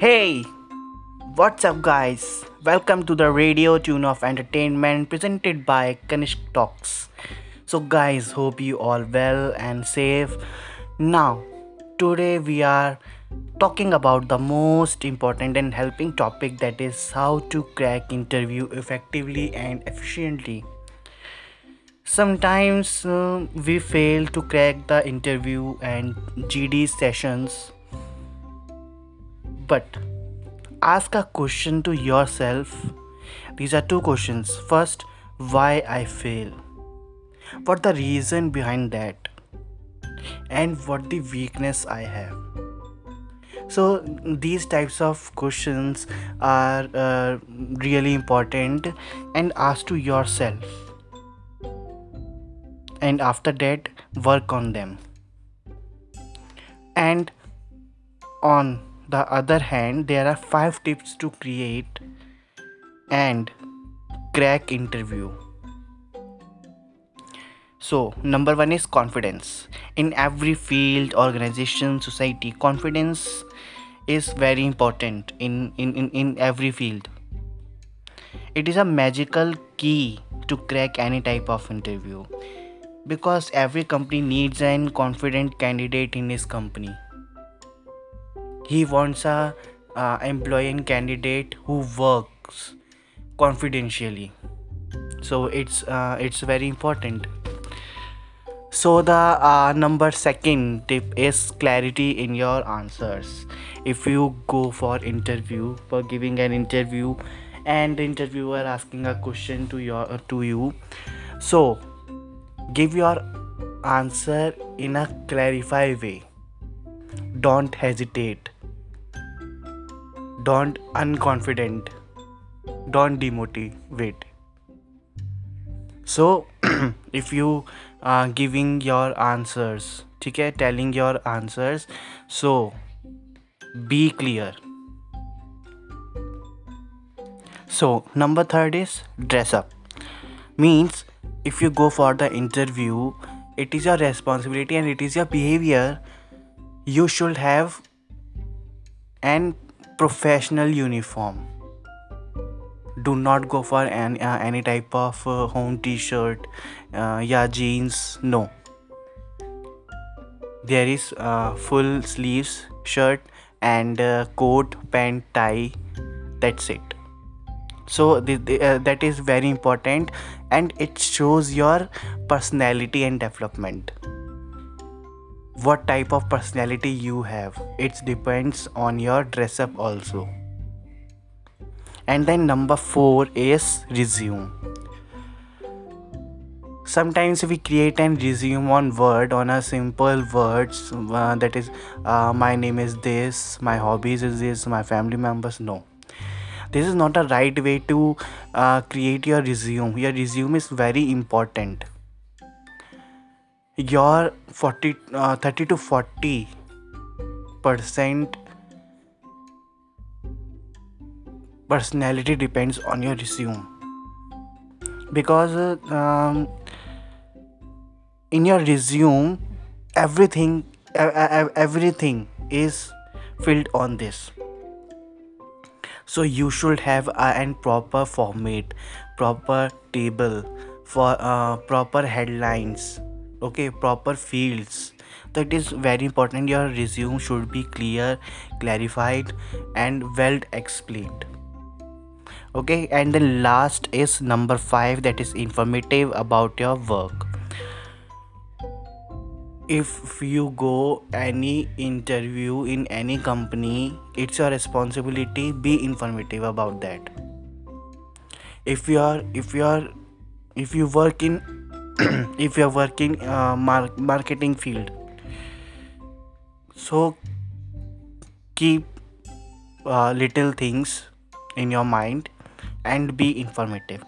Hey, what's up, guys? Welcome to the radio tune of entertainment presented by Kanishk Talks. So, guys, hope you all well and safe. Now, today we are talking about the most important and helping topic that is how to crack interview effectively and efficiently. Sometimes uh, we fail to crack the interview and GD sessions, but ask a question to yourself. These are two questions. First, why I fail? What the reason behind that? And what the weakness I have? So these types of questions are uh, really important and ask to yourself and after that work on them and on the other hand there are five tips to create and crack interview. So number one is confidence. In every field organization society confidence is very important in in, in, in every field. It is a magical key to crack any type of interview because every company needs an confident candidate in his company he wants a uh, employee and candidate who works confidentially. So it's uh, it's very important. So the uh, number second tip is clarity in your answers. If you go for interview for giving an interview and the interviewer asking a question to your to you so give your answer in a clarified way. Don't hesitate don't unconfident don't demotivate. So if you are giving your answers okay telling your answers so be clear. So number third is dress up. Means if you go for the interview it is your responsibility and it is your behavior. You should have an professional uniform. Do not go for any, uh, any type of uh, home t-shirt uh, yeah jeans no. There is uh, full sleeves shirt and uh, coat pant tie. That's it. So the, the, uh, that is very important and it shows your personality and development what type of personality you have. It depends on your dress up also. And then number 4 is resume. Sometimes we create an resume on word on a simple words uh, that is uh, my name is this my hobbies is this my family members. No. This is not a right way to uh, create your resume. Your resume is very important your 40 uh, 30 to 40 percent personality depends on your resume. Because uh, um, in your resume everything uh, everything is filled on this. So you should have a and proper format proper table for uh, proper headlines okay proper fields. That is very important. Your resume should be clear clarified and well explained. Okay and the last is number 5 that is informative about your work. If you go any interview in any company it's your responsibility be informative about that. If you are if you are if you work in if you are working uh, mar- marketing field. So keep uh, little things in your mind and be informative.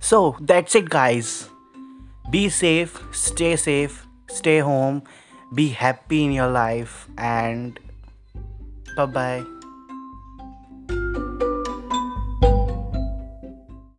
So that's it guys. Be safe stay safe stay home be happy in your life and bye bye